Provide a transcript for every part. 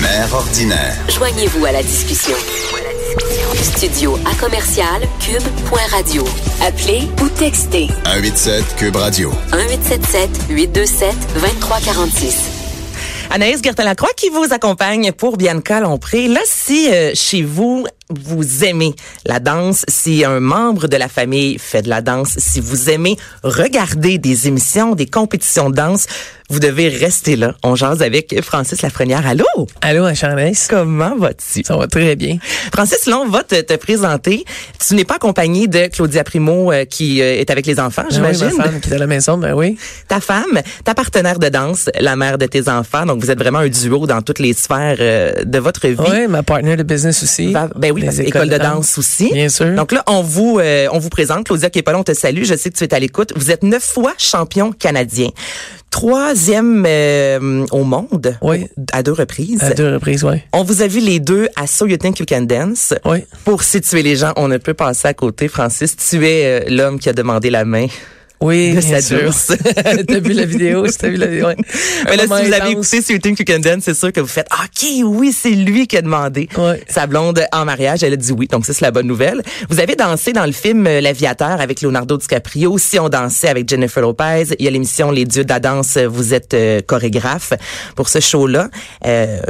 Mère ordinaire. Joignez-vous à la discussion. Studio à commercial cube.radio. Appelez ou textez 187 Cube Radio. 1877 827 2346. Anaïs Gertin-Lacroix qui vous accompagne pour Bianca Lompré. Là, si euh, chez vous, vous aimez la danse, si un membre de la famille fait de la danse, si vous aimez regarder des émissions, des compétitions de danse, vous devez rester là. On jase avec Francis Lafrenière. Allô? Allô, Anaïs. Comment vas-tu? Ça va très bien. Francis, là, on va te, te présenter. Tu n'es pas accompagné de Claudia Primo euh, qui euh, est avec les enfants, j'imagine. Oui, ma femme qui est à la maison, ben oui. Ta femme, ta partenaire de danse, la mère de tes enfants. Donc, vous êtes vraiment un duo dans toutes les sphères euh, de votre vie. Oui, ma partenaire de business aussi. ben oui, parce école de danse aussi. Bien sûr. Donc là, on vous, on vous présente. Claudia qui est pas là, on te salue. Je sais que tu es à l'écoute. Vous êtes neuf fois champion canadien troisième euh, au monde. Oui. À deux reprises. À deux reprises, oui. On vous a vu les deux à So You Think You Can Dance. Oui. Pour situer les gens, on ne peut passer à côté. Francis, tu es euh, l'homme qui a demandé la main oui, de sa douce. t'as vu la vidéo, t'as vu la vidéo. Ouais. Mais là, si vous avez écouté sur You Think You Can Dance, c'est sûr que vous faites, OK, oui, c'est lui qui a demandé ouais. sa blonde en mariage. Elle a dit oui, donc ça, c'est la bonne nouvelle. Vous avez dansé dans le film L'Aviateur avec Leonardo DiCaprio. Aussi, on dansait avec Jennifer Lopez. Il y a l'émission Les Dieux de la danse. Vous êtes euh, chorégraphe pour ce show-là. Euh,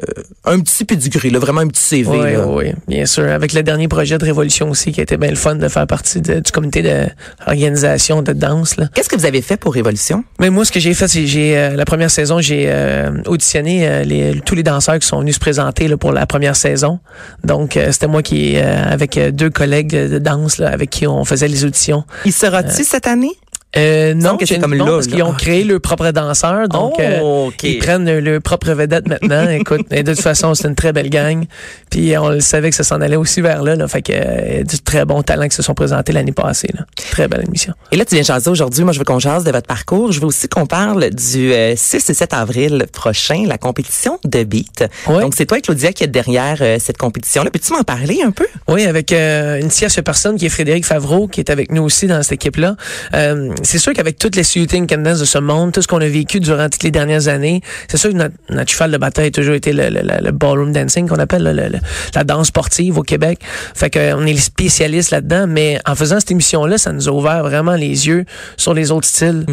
un petit pedigree, là, vraiment un petit CV. Oui, là. oui, bien sûr. Avec le dernier projet de Révolution aussi, qui a été bien le fun de faire partie de, du comité d'organisation de, de danse. Qu'est-ce que vous avez fait pour Révolution? Mais moi, ce que j'ai fait, c'est j'ai euh, la première saison, j'ai euh, auditionné euh, les, tous les danseurs qui sont venus se présenter là, pour la première saison. Donc, c'était moi qui, avec deux collègues de danse, là, avec qui on faisait les auditions. Il sera-tu cette année? Euh, non, c'est comme non, là, parce qu'ils ont là. créé leur propre danseur, donc Oh, euh, ils prennent leur, leur propre vedette maintenant. Écoute, et de toute façon, c'est une très belle gang. Puis on le savait que ça s'en allait aussi vers là, là fait que euh, du très bon talent qui se sont présentés l'année passée. Là. Très belle émission. Et là, tu viens jaser aujourd'hui. Moi, je veux qu'on jase de votre parcours. Je veux aussi qu'on parle du euh, 6 et 7 avril prochain, la compétition de beat. Ouais. Donc, c'est toi, Claudia, qui est derrière euh, cette compétition-là. Peux-tu m'en parler un peu? Oui, avec euh, une tierce personne qui est Frédéric Favreau, qui est avec nous aussi dans cette équipe-là. Euh, c'est sûr qu'avec toutes les shooting candidates de ce monde, tout ce qu'on a vécu durant toutes les dernières années, c'est sûr que notre, notre cheval de bataille a toujours été le, le, le- ballroom dancing qu'on appelle le- le- la danse sportive au Québec. Fait que on est les spécialistes là-dedans, mais en faisant cette émission-là, ça nous a ouvert vraiment les yeux sur les autres styles.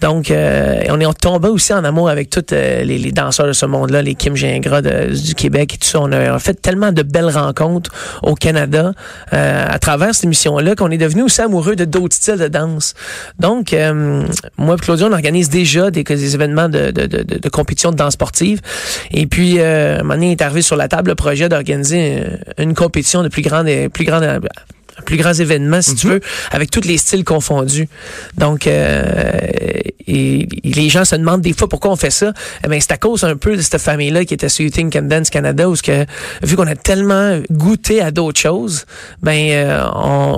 Donc, euh, on est tombé aussi en amour avec tous les, les danseurs de ce monde-là, les Kim Gingras de- du Québec et tout ça. On a, on a fait tellement de belles rencontres au Canada euh, à travers cette émission-là qu'on est devenu aussi amoureux de d'autres styles de danse. Donc, euh, moi et Claudia, on organise déjà des, événements de, de, de, compétition de danse sportive. Et puis, euh, un moment est arrivé sur la table le projet d'organiser euh, une compétition de plus grande, plus grande plus grands événements, si tu veux, avec tous les styles confondus. Donc, euh, et, et les gens se demandent des fois pourquoi on fait ça. Eh ben, c'est à cause un peu de cette famille-là qui était sur Think Can Dance Canada, où ce que, vu qu'on a tellement goûté à d'autres choses, ben euh,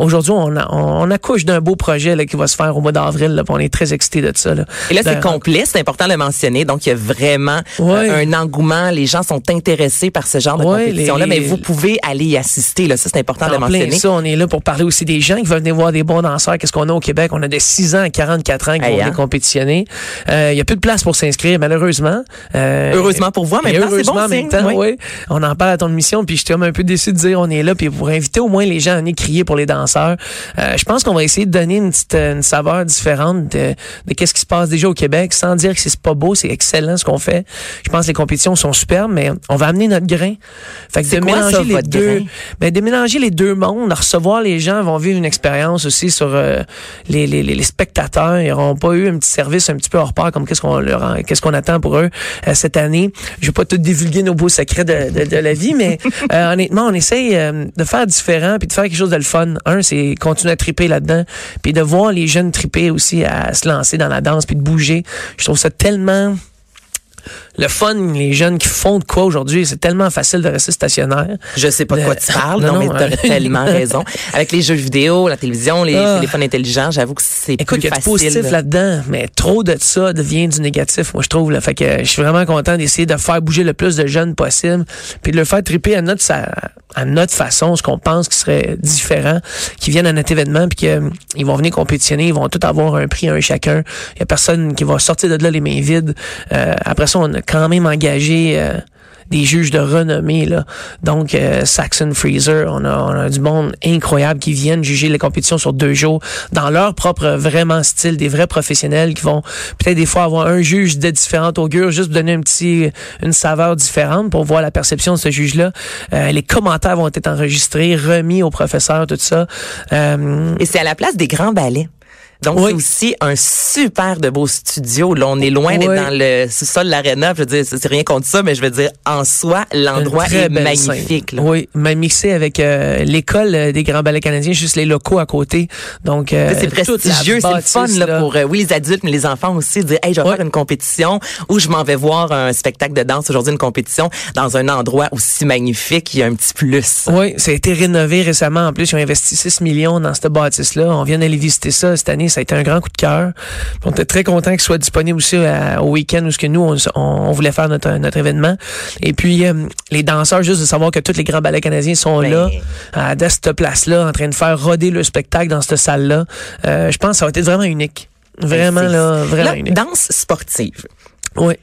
aujourd'hui, on, on, on accouche d'un beau projet là, qui va se faire au mois d'avril. On est très excités de ça. Là. Et là, c'est De- complet, c'est important de le mentionner. Donc, il y a vraiment Ouais. euh, un engouement. Les gens sont intéressés par ce genre de Ouais, compétition-là, mais vous pouvez aller y assister. Là. Ça, c'est important de le mentionner. ça, on est là pour parler aussi des gens qui veulent venir voir des bons danseurs. Qu'est-ce qu'on a au Québec? On a de 6 ans à 44 ans qui Hey, vont hein? venir compétitionner. Euh, Il y a plus de place pour s'inscrire, malheureusement. Euh, Heureusement pour vous, c'est heureusement bon en même temps, oui. oui. On en parle à ton émission, puis j'étais comme un peu déçu de dire on est là, puis pour inviter au moins les gens à venir crier pour les danseurs. Euh, je pense qu'on va essayer de donner une petite une saveur différente de, de qu'est-ce qui se passe déjà au Québec, sans dire que c'est pas beau, c'est excellent ce qu'on fait. Je pense que les compétitions sont superbes, mais on va amener notre grain. Fait que de quoi, mélanger ça, les deux, grain? ben, de mélanger les deux mondes, de les gens vont vivre une expérience aussi sur euh, les, les, les, les spectateurs. Ils n'auront pas eu un petit service un petit peu hors pair comme qu'est-ce qu'on leur en- qu'est-ce qu'on attend pour eux euh, cette année. Je vais pas tout divulguer nos beaux secrets de, de, de la vie, mais euh, honnêtement, on essaye de faire différent puis de faire quelque chose de le fun. Un, c'est continuer à triper là-dedans, puis de voir les jeunes triper aussi à se lancer dans la danse puis de bouger. Je trouve ça tellement le fun, les jeunes qui font de quoi aujourd'hui, c'est tellement facile de rester stationnaire. Je sais pas de quoi tu parles, Non, non, mais t'as hein. tellement raison. Avec les jeux vidéo, la télévision, les Ah. téléphones intelligents, j'avoue que c'est Écoute, plus il y a du positif là-dedans, mais trop de ça devient du négatif, moi, je trouve. Là. Fait que je suis vraiment content d'essayer de faire bouger le plus de jeunes possible, puis de le faire triper à notre, sa- à notre façon, ce qu'on pense qui serait différent, qui viennent à notre événement, puis qu'ils vont venir compétitionner, ils vont tous avoir un prix, un chacun. Il y a personne qui va sortir de là les mains vides. Euh, après ça, on a quand même engagé... euh, des juges de renommée là. Donc euh, Saxon Freezer, on a, on a du monde incroyable qui viennent juger les compétitions sur deux jours dans leur propre vraiment style, des vrais professionnels qui vont peut-être des fois avoir un juge de différentes augures juste donner un petit une saveur différente pour voir la perception de ce juge-là. Euh, les commentaires vont être enregistrés, remis au professeur, tout ça. Euh, Et c'est à la place des grands ballets. Donc, Oui. c'est aussi un super de beau studio. Là, on est loin d'être dans le sous-sol de l'aréna. Je veux dire, c'est rien contre ça, mais je veux dire, en soi, l'endroit est magnifique. là. Oui, même mixé avec euh, l'école euh, des grands ballets canadiens, juste les locaux à côté. Donc euh, c'est prestigieux, c'est le fun là, pour euh, oui les adultes mais les enfants aussi dire hey je vais faire une compétition ou je m'en vais voir un spectacle de danse aujourd'hui une compétition dans un endroit aussi magnifique il y a un petit plus. Oui, ça a été rénové récemment. En plus, ils ont investi 6 millions dans cette bâtisse-là. On vient d'aller visiter ça cette année. Ça a été un grand coup de cœur. On était très contents qu'il soit disponible aussi à- au week-end où ce que nous, on, voulait faire notre, notre événement. Et puis, euh, les danseurs, juste de savoir que tous les grands ballets canadiens sont Ben. là, à, de cette place-là, en train de faire roder le spectacle dans cette salle-là. Euh, je pense que ça va être vraiment unique. Vraiment, C'est- là, vraiment Là, unique. danse sportive. Oui.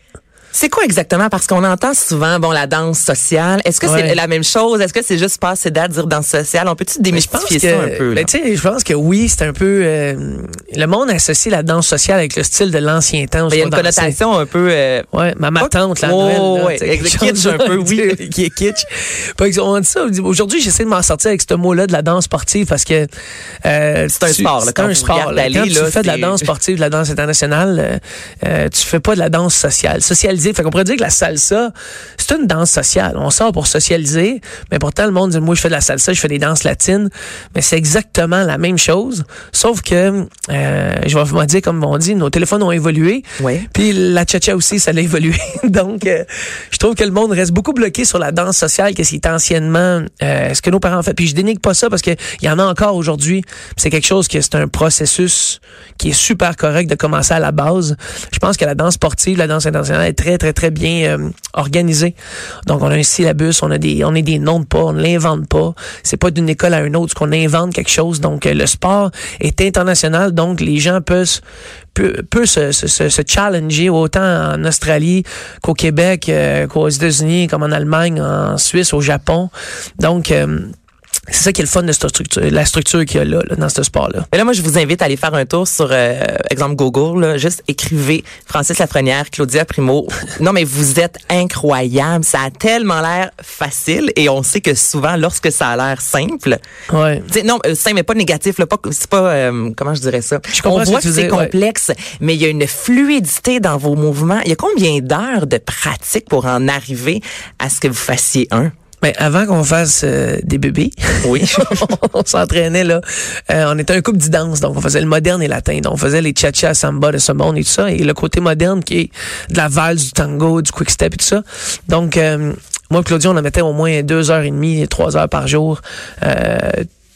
C'est quoi exactement? Parce qu'on entend souvent, bon, la danse sociale. Est-ce que Ouais. c'est la même chose? Est-ce que c'est juste passer date dire danse sociale? On peut-tu pense démystifier ça un peu? ben, tu sais, je pense que oui, c'est un peu euh, le monde associe la danse sociale avec le style de l'ancien temps. Ben, Il y a une connotation un peu... euh, Ouais, ma, ma Pas- tante, la Oh, Noël, là, ouais, avec kitsch un peu, oui. qui- est kitsch. On dit ça, on dit- aujourd'hui, j'essaie de m'en sortir avec ce mot-là de la danse sportive parce que euh, C'est un sport, C'est un sport. là. Quand tu fais de la danse sportive, de la danse internationale, euh, euh, tu fais pas de la danse sociale. Socialisée. Fait qu'on pourrait dire que la salsa, c'est une danse sociale. On sort pour socialiser, mais pourtant le monde dit moi je fais de la salsa, je fais des danses latines, mais c'est exactement la même chose, sauf que euh, je vais vous dire comme on dit, nos téléphones ont évolué. Ouais. Puis la cha-cha aussi, ça l'a évolué. Donc, euh, je trouve que le monde reste beaucoup bloqué sur la danse sociale, qu'est-ce qui est anciennement, euh, ce que nos parents ont fait. Puis je dénigre pas ça parce que il y en a encore aujourd'hui. C'est quelque chose que c'est un processus qui est super correct de commencer à la base. Je pense que la danse sportive, la danse internationale est très, très, très bien euh, organisée. Donc, on a un syllabus, on a des, on des noms de pas, on ne l'invente pas. C'est pas d'une école à une autre qu'on invente quelque chose. Donc, euh, le sport est international. Donc, les gens peuvent, peut, peut se, challenger autant en Australie qu'au Québec, euh, qu'aux États-Unis, comme en Allemagne, en Suisse, au Japon. Donc, c'est ça qui est le fun de cette structure, la structure qu'il y a là, là, dans ce sport-là. Mais là, moi, je vous invite à aller faire un tour sur, euh, exemple, Google. Là, juste écrivez Francis Lafrenière, Claudia Primo. non, mais vous êtes incroyable. Ça a tellement l'air facile et on sait que souvent, lorsque ça a l'air simple, Ouais. Non, euh, simple mais pas négatif, là, pas, c'est pas, euh, comment je dirais ça? Je comprends On voit que c'est ouais. complexe, mais il y a une fluidité dans vos mouvements. Il y a combien d'heures de pratique pour en arriver à ce que vous fassiez un? Mais avant qu'on fasse euh, des bébés, Oui. on s'entraînait là. Euh, on était un couple d'idance, donc on faisait le moderne et latin. Donc on faisait les cha-cha, samba de ce monde et tout ça. Et le côté moderne qui est de la valse, du tango, du quick step et tout ça. Donc euh, moi et Claudia, on en mettait au moins deux heures et demie, trois heures par jour.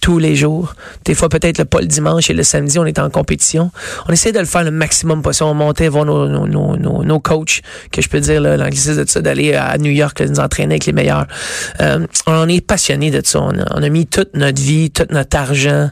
Tous les jours. Des fois, peut-être le pas le dimanche et le samedi, on était en compétition. On essayait de le faire le maximum possible. On montait voir nos, nos, nos, coachs, que je peux dire, l'anglicisme de ça, d'aller à New York, nous entraîner avec les meilleurs. Euh, on est passionné de ça. On a, mis toute notre vie, tout notre argent,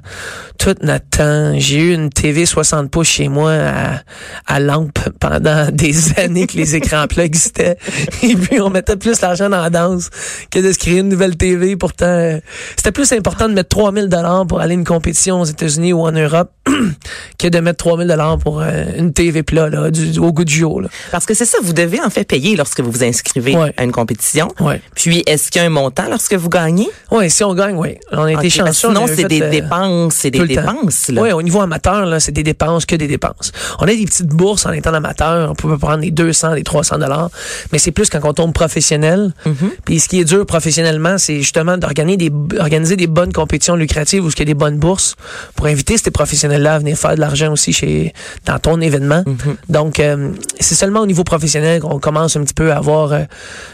tout notre temps. J'ai eu une TV 60 pouces chez moi à, à lampe pendant des années que les écrans plats existaient. Et puis, on mettait plus l'argent dans la danse que de se créer une nouvelle TV. Pourtant, euh, c'était plus important de mettre 3000 dollars pour aller à une compétition aux États-Unis ou en Europe que de mettre 3000 dollars pour euh, une TV plat, là, du, au goût du jour, là. Parce que c'est ça, vous devez en fait payer lorsque vous vous inscrivez Ouais. à une compétition. Ouais. Puis, est-ce qu'il y a un montant lorsque vous gagnez? Ouais, si on gagne, oui. On a été chanceux. on Sinon, c'est des euh, dépenses, c'est des dépenses, là. Oui, au niveau amateur, là, c'est des dépenses que des dépenses. On a des petites bourses en étant amateur. On peut prendre des 200, des 300 dollars. Mais c'est plus quand on tombe professionnel. Mm-hmm. Puis ce qui est dur professionnellement, c'est justement d'organiser des, organiser des bonnes compétitions lucratives où il y a des bonnes bourses pour inviter ces professionnels-là à venir faire de l'argent aussi chez, dans ton événement. Mm-hmm. Donc, euh, c'est seulement au niveau professionnel qu'on commence un petit peu à avoir euh,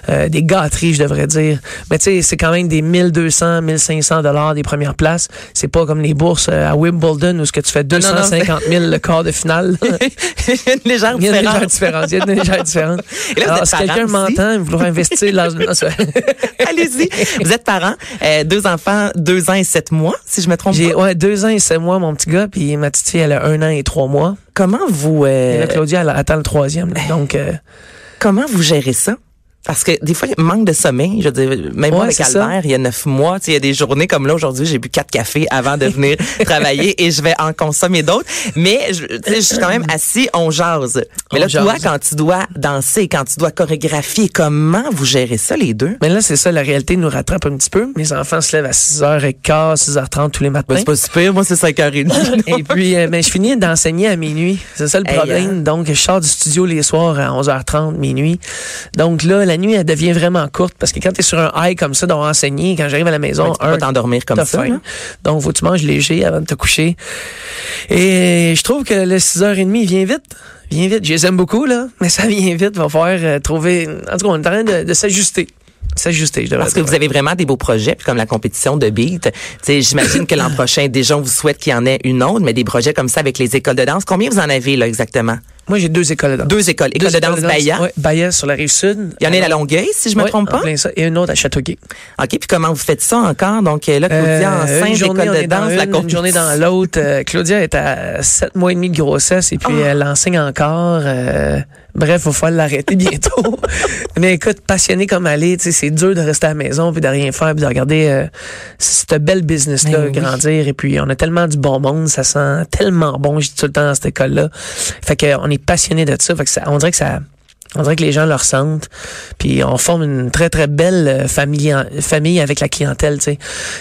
euh, des gâteries, je devrais dire. Mais tu sais, c'est quand même des 1200, 1500 dollars des premières places. C'est pas comme les bourses à Wimbledon où ce que tu fais non, 250 000 le quart de finale. Il y a une légère Il y a une légère différence. Il y a une légère différence. Et là, vous Alors, êtes si quelqu'un m'entend, il vouloir investir. Allez-y. Vous êtes parents, euh, deux enfants, deux ans et sept mois, si je me trompe J'ai pas. ouais, deux ans et sept mois, mon petit gars, puis ma petite fille, elle a un an et trois mois. Comment vous, Et euh, là, Claudia, elle attend le troisième. là. Donc, euh, comment vous gérez ça? Parce que des fois, il manque de sommeil. Je veux dire, même moi avec c'est ça. Albert, il y a neuf mois, tu sais, il y a des journées comme là aujourd'hui, j'ai bu quatre cafés avant de venir travailler et je vais en consommer d'autres. Mais je, tu sais, je suis quand même assis, on jase. Mais On là, toi, jase. quand tu dois danser, quand tu dois chorégraphier, comment vous gérez ça les deux? Mais là, c'est ça, la réalité nous rattrape un petit peu. Mes enfants se lèvent à 6h15, 6h30 tous les matins. Ben, c'est pas super, moi c'est 5h30. Et puis, euh, ben, je finis d'enseigner à minuit. C'est ça le Hey, problème. hein. Donc, je sors du studio les soirs à 11h30, minuit. Donc là, la nuit, elle devient vraiment courte parce que quand tu es sur un high comme ça, d'avoir enseigné, quand j'arrive à la maison, Ouais, tu peux pas t'endormir comme ça, faim. là. Donc, faut que tu manges léger avant de te coucher. Et je trouve que le 6h30, il vient vite. Vient vite. Je les aime beaucoup, là, mais ça vient vite. Va falloir euh, trouver... En tout cas, on est en train de, de s'ajuster. S'ajuster, Parce que vous avez vraiment des beaux projets, puis comme la compétition de beat. J'imagine que l'an prochain, déjà, on vous souhaite qu'il y en ait une autre, mais des projets comme ça avec les écoles de danse. Combien vous en avez, là, exactement? Moi, j'ai deux écoles de danse. Deux écoles. École Deux de danse. Ouais, Bahia sur la rive sud. Il y en a une à Longueuil, si je me trompe pas. plein ça. Et une autre à Châteauguay. OK, puis comment vous faites ça encore? Donc euh, là, Claudia, Euh, enceinte, journée, école de danse, la une, une journée dans l'autre. Euh, Claudia est à sept mois et demi de grossesse et puis Ah. elle enseigne encore. Euh, bref, il faut l'arrêter bientôt. Mais écoute, passionnée comme elle est, c'est dur de rester à la maison puis de rien faire puis de regarder euh, cette belle business-là Ben oui. grandir. Et puis, on a tellement du bon monde, ça sent tellement bon, je dis tout le temps dans cette école-là. Fait qu'on est passionné de ça. Ça, on dirait que ça... On dirait que les gens le ressentent. Puis on forme une très, très belle euh, famille, famille avec la clientèle.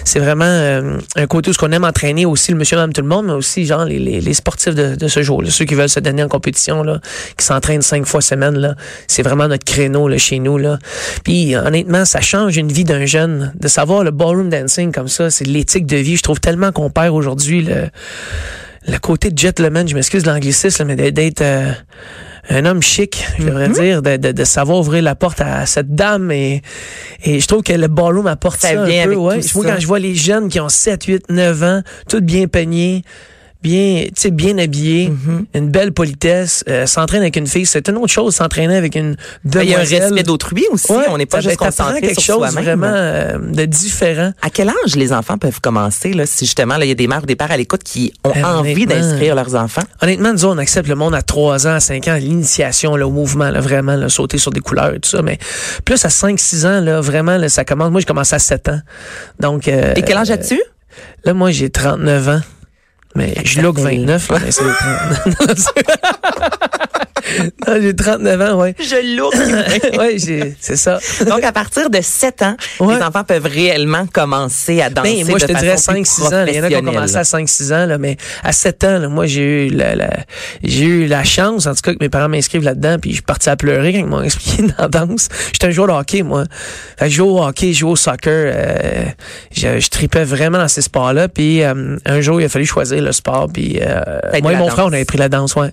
C'est vraiment euh, un côté où ce qu'on aime entraîner aussi le monsieur, madame, tout le monde, mais aussi les, sportifs de, ce jour. là, ceux qui veulent se donner en compétition, qui s'entraînent cinq fois semaine. C'est vraiment notre créneau chez nous. Puis honnêtement, ça change une vie d'un jeune. De savoir le ballroom dancing comme ça, c'est l'éthique de vie. Je trouve tellement qu'on perd aujourd'hui le, le côté gentleman, je m'excuse de l'anglicisme, mais d'être euh, un homme chic, je devrais dire, de, de, de savoir ouvrir la porte à cette dame. Et, et je trouve que le ballroom apporte Ça un peu. Ouais. Moi, quand je vois les jeunes qui ont 7, 8, 9 ans, toutes bien peignés, bien, tu sais, bien habillés, Mm-hmm. une belle politesse, euh, s'entraîner avec une fille, c'est une autre chose, s'entraîner avec une Ben, Il y a un demoiselle. respect d'autrui aussi. Ouais, on n'est pas juste ben, t'apprends concentré quelque sur chose vraiment euh, de différent. À quel âge les enfants peuvent commencer, là, si justement, là, il y a des mères ou des pères à l'écoute qui ont Euh, envie d'inscrire leurs enfants? Honnêtement, nous, on accepte le monde à 3 ans, à 5 ans, l'initiation, le mouvement, là, vraiment, là, sauter sur des couleurs et tout ça. Mais plus à 5, 6 ans, là, vraiment, là, ça commence. Moi, j'ai commencé à 7 ans. Donc, euh, Et quel âge as-tu? Là, moi, j'ai 39 ans. Mais je look fait- 29, là, mais c'est 30. non, j'ai 39 ans, ouais. Je ouais, j'ai, c'est ça. Donc, à partir de 7 ans, Ouais. les enfants peuvent réellement commencer à danser Ben, moi, je te dirais façon plus 5-6 ans. Il y en a qui ont commencé à 5-6 ans, là, mais à 7 ans, là, moi, j'ai eu la, la- j'ai eu la chance, en tout cas, que mes parents m'inscrivent là-dedans, puis je suis parti à pleurer quand ils m'ont expliqué dans la danse. J'étais un joueur de hockey, moi. Fait que je jouais au hockey, je jouais au soccer. euh, je, je tripais vraiment dans ces sports-là. Puis euh, un jour, il a fallu choisir le sport. Puis euh, moi et mon danse. frère, on avait pris la danse, ouais.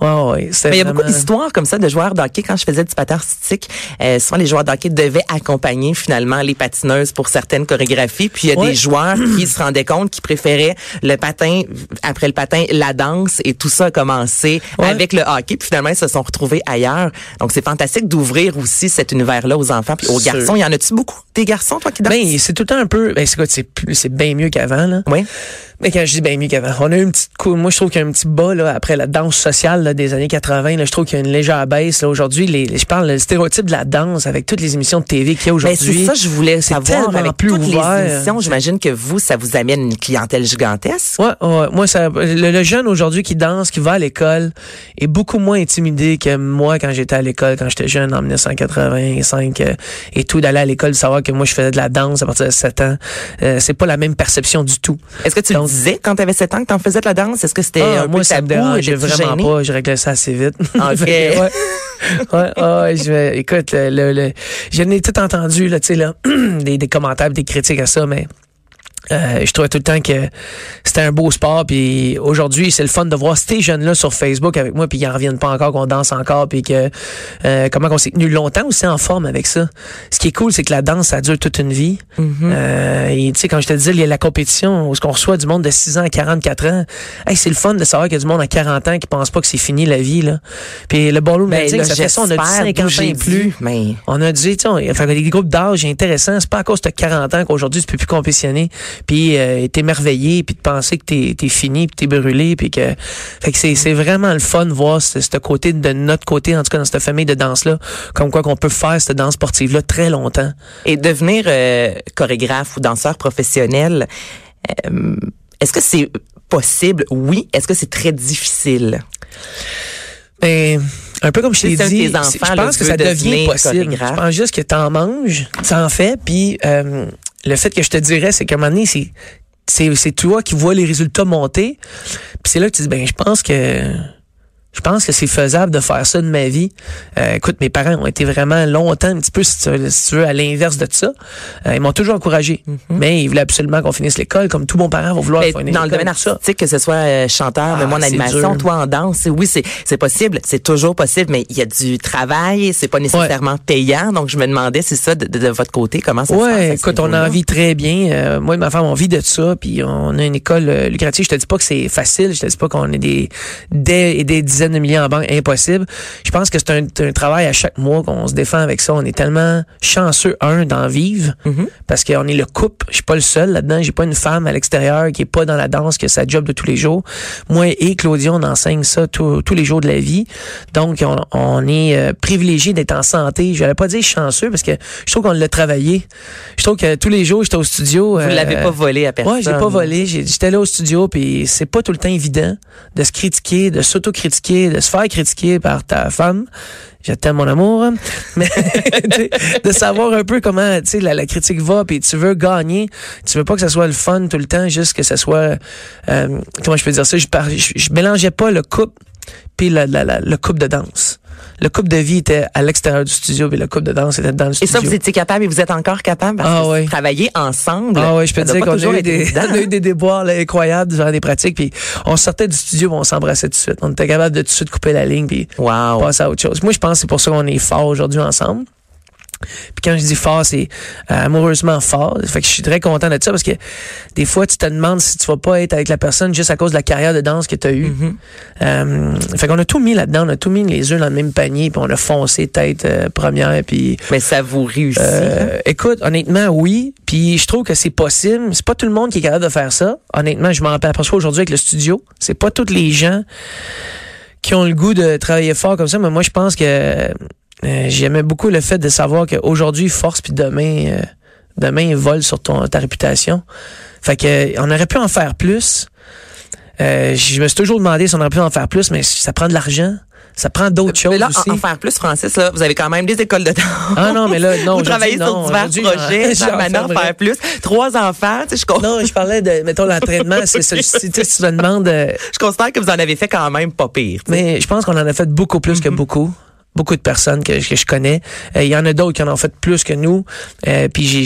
Ouais, ouais. c'était Mais il y a beaucoup d'histoires comme ça de joueurs de hockey. Quand je faisais du patin artistique, euh, souvent les joueurs de hockey devaient accompagner finalement les patineuses pour certaines chorégraphies. Puis il y a des joueurs qui se rendaient compte qu'ils préféraient le patin, après le patin, la danse et tout ça a commencé avec le hockey. Puis finalement, ils se sont retrouvés ailleurs. Donc c'est fantastique d'ouvrir aussi cet univers-là aux enfants puis aux Sûr. garçons. Il y en a-tu beaucoup des garçons, toi, qui dansent? Ben, c'est tout le temps un peu. Ben, c'est quoi, c'est plus, c'est bien mieux qu'avant, là. oui. Mais quand je dis bien mieux qu'avant, on a eu une petite coup. Moi, je trouve qu'il y a un petit bas là après la danse sociale là, des années 80. Là, je trouve qu'il y a une légère baisse. Là, aujourd'hui, les, les- je parle le stéréotype de la danse avec toutes les émissions de TV qu'il y a Ben, aujourd'hui. c'est ça, je voulais c'est savoir avec plus toutes ouvert. les émissions. J'imagine que vous, ça vous amène une clientèle gigantesque. Ouais, ouais. Moi, ça, le, le jeune aujourd'hui qui danse, qui va à l'école, est beaucoup moins intimidé que moi quand j'étais à l'école, quand j'étais jeune en 1985 euh, et tout, d'aller à l'école, de savoir que moi je faisais de la danse à partir de 7 ans. Euh, c'est pas la même perception du tout. Est-ce que tu Donc- quand tu avais 7 ans que tu en faisais de la danse? Est-ce que c'était Ah, un moi, peu ça me tabou? dérangeait Étais-tu vraiment pas. Je réglais ça assez vite. Ok. Ouais. Ouais, ouais, je vais- écoute, le, le, le- j'en ai tout entendu, là, tu sais, là, des, des commentaires, des critiques à ça, mais euh, je trouvais tout le temps que c'était un beau sport. Puis aujourd'hui, c'est le fun de voir ces jeunes-là sur Facebook avec moi, puis ils en reviennent pas encore, qu'on danse encore, puis que euh, comment qu'on s'est tenu longtemps aussi en forme avec ça. Ce qui est cool, c'est que la danse, ça dure toute une vie. Euh, et tu sais, quand je te disais, il y a la compétition où ce qu'on reçoit du monde de 6 ans à 44 ans. Hey, c'est le fun de savoir qu'il y a du monde à 40 ans qui pense pas que c'est fini la vie là. Puis le ballroom Ben, ça fait ça, on a dit j'espère, 50 ans j'ai et plus. vu, Mais On a dit, tu sais, des groupes d'âge intéressants. C'est pas à cause de 40 ans qu'aujourd'hui tu peux plus compétitionner. Puis euh, émerveillé, puis de penser que t'es es fini, puis t'es brûlé, puis que, fait que c'est c'est vraiment le fun de voir ce, ce côté de notre côté, en tout cas dans cette famille de danse là, comme quoi qu'on peut faire cette danse sportive là très longtemps. Et devenir euh, chorégraphe ou danseur professionnel, euh, est-ce que c'est possible? Oui. Est-ce que c'est très difficile? Ben, un peu comme je t'ai dit, enfants, je là, pense que ça devient possible. Je pense juste que t'en manges, t'en fais, puis euh, le fait que je te dirais, c'est qu'à un moment donné, c'est c'est c'est toi qui vois les résultats monter, puis c'est là que tu dis ben je pense que je pense que c'est faisable de faire ça de ma vie. Euh, écoute, mes parents ont été vraiment longtemps un petit peu, si tu veux, si tu veux, à l'inverse de ça. Euh, ils m'ont toujours encouragé, mais ils voulaient absolument qu'on finisse l'école, comme tout bon parent va vouloir Mais finir dans le domaine artistique, que ce soit euh, chanteur, mais Ah, moi en animation, dur. toi en danse, oui, c'est possible, c'est toujours possible, mais il y a du travail, c'est pas nécessairement payant. Donc je me demandais, c'est ça de, votre côté, comment ça se passe écoute, on en vit très bien. Euh, moi et ma femme, on vit de ça, puis on a une école euh, lucrative. Je te dis pas que c'est facile, je te dis pas qu'on est des des des dizaines de milliers en banque, impossible. Je pense que c'est un, un travail à chaque mois qu'on se défend avec ça. On est tellement chanceux un d'en vivre Mhm. parce qu'on est le couple. Je suis pas le seul là-dedans. J'ai pas une femme à l'extérieur qui est pas dans la danse, qui a sa job de tous les jours. Moi et Claudia, on enseigne ça tous tous les jours de la vie. Donc, on, on est euh, privilégié d'être en santé. Je vais pas dire chanceux parce que je trouve qu'on l'a travaillé. Je trouve que tous les jours, j'étais au studio. Vous euh, l'avez pas volé à personne. Ouais, je l'ai pas volé. J'ai- J'étais là au studio, puis c'est pas tout le temps évident de se critiquer, de s'auto-critiquer, de se faire critiquer par ta femme. Je t'aime mon amour, mais de savoir un peu comment la, la critique va, puis tu veux gagner, tu veux pas que ça soit le fun tout le temps, juste que ça soit euh, comment je peux dire ça? Je, par- je, mélangeais pas le couple puis la, la- le couple de danse. Le couple de vie était à l'extérieur du studio, puis le couple de danse était dans le Et studio. ça, vous étiez capable et vous êtes encore capable parce Ah que travailler ensemble. Ah ouais, je peux te dire qu'on a, eu des, on a eu des déboires là, incroyables durant des pratiques, puis on sortait du studio, on s'embrassait tout de suite. On était capable de tout de suite couper la ligne, puis Wow. passer à autre chose. Moi, je pense que c'est pour ça qu'on est fort aujourd'hui ensemble. Puis quand je dis fort, c'est euh, amoureusement fort. Fait que je suis très content de ça parce que des fois, tu te demandes si tu vas pas être avec la personne juste à cause de la carrière de danse que tu as eue. Mm-hmm. Euh, fait qu'on a tout mis là-dedans, on a tout mis les œufs dans le même panier, puis on a foncé tête euh, première, puis Mais ça vous réussit. euh, écoute, honnêtement, oui. Puis je trouve que c'est possible. C'est pas tout le monde qui est capable de faire ça. Honnêtement, je m'en aperçois aujourd'hui avec le studio. C'est pas tous les gens qui ont le goût de travailler fort comme ça. Mais moi, je pense que euh, j'aimais beaucoup le fait de savoir qu'aujourd'hui, force, puis demain, euh, demain, vole sur ton, ta réputation. Fait que euh, on aurait pu en faire plus. Euh, je me suis toujours demandé si on aurait pu en faire plus, mais ça prend de l'argent. Ça prend d'autres choses là, aussi. en, en faire plus, Francis, là, vous avez quand même des écoles de danse. Ah non, mais là, non, vous travaillez sur non. divers Aujourd'hui, projets. j'en Manon, fermerai. faire plus. Trois enfants, tu sais, je, Non, je parlais de, mettons, l'entraînement. c'est ça. Si tu me demandes, euh, je considère que vous en avez fait quand même pas pire. mais je pense qu'on en a fait beaucoup plus que beaucoup. Beaucoup de personnes que, que je connais. Euh, Il y en a d'autres qui en ont fait plus que nous. Euh, puis j'ai,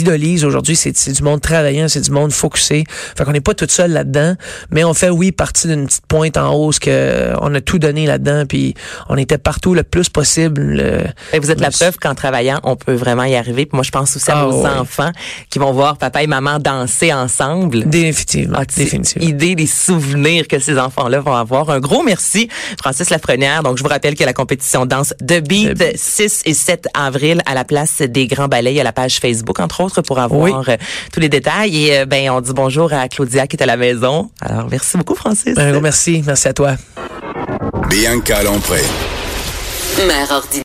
idolise aujourd'hui. C'est, du monde travaillant, c'est du monde focusé. Fait qu'on n'est pas tout seul là-dedans. Mais on fait, oui, partie d'une petite pointe en hausse que on a tout donné là-dedans. Puis on était partout le plus possible. le- Et vous êtes la preuve qu'en travaillant, on peut vraiment y arriver. Puis moi, je pense aussi à Ah, ouais. enfants qui vont voir papa et maman danser ensemble. Définitivement. Ah, définitivement. idée des souvenirs que ces enfants-là vont avoir? Un gros merci, Francis Lafrenière. Donc, je vous rappelle que la compétition danse de Beat, The Beat. 6 et 7 avril à la place des Grands Ballets. Il y a la page Facebook, entre autres, pour avoir euh, tous les détails. Et euh, ben, on dit bonjour à Claudia qui est à la maison. Alors, merci beaucoup, Francis. Un gros merci. Merci à toi. Bianca Lompré. Mère ordinaire.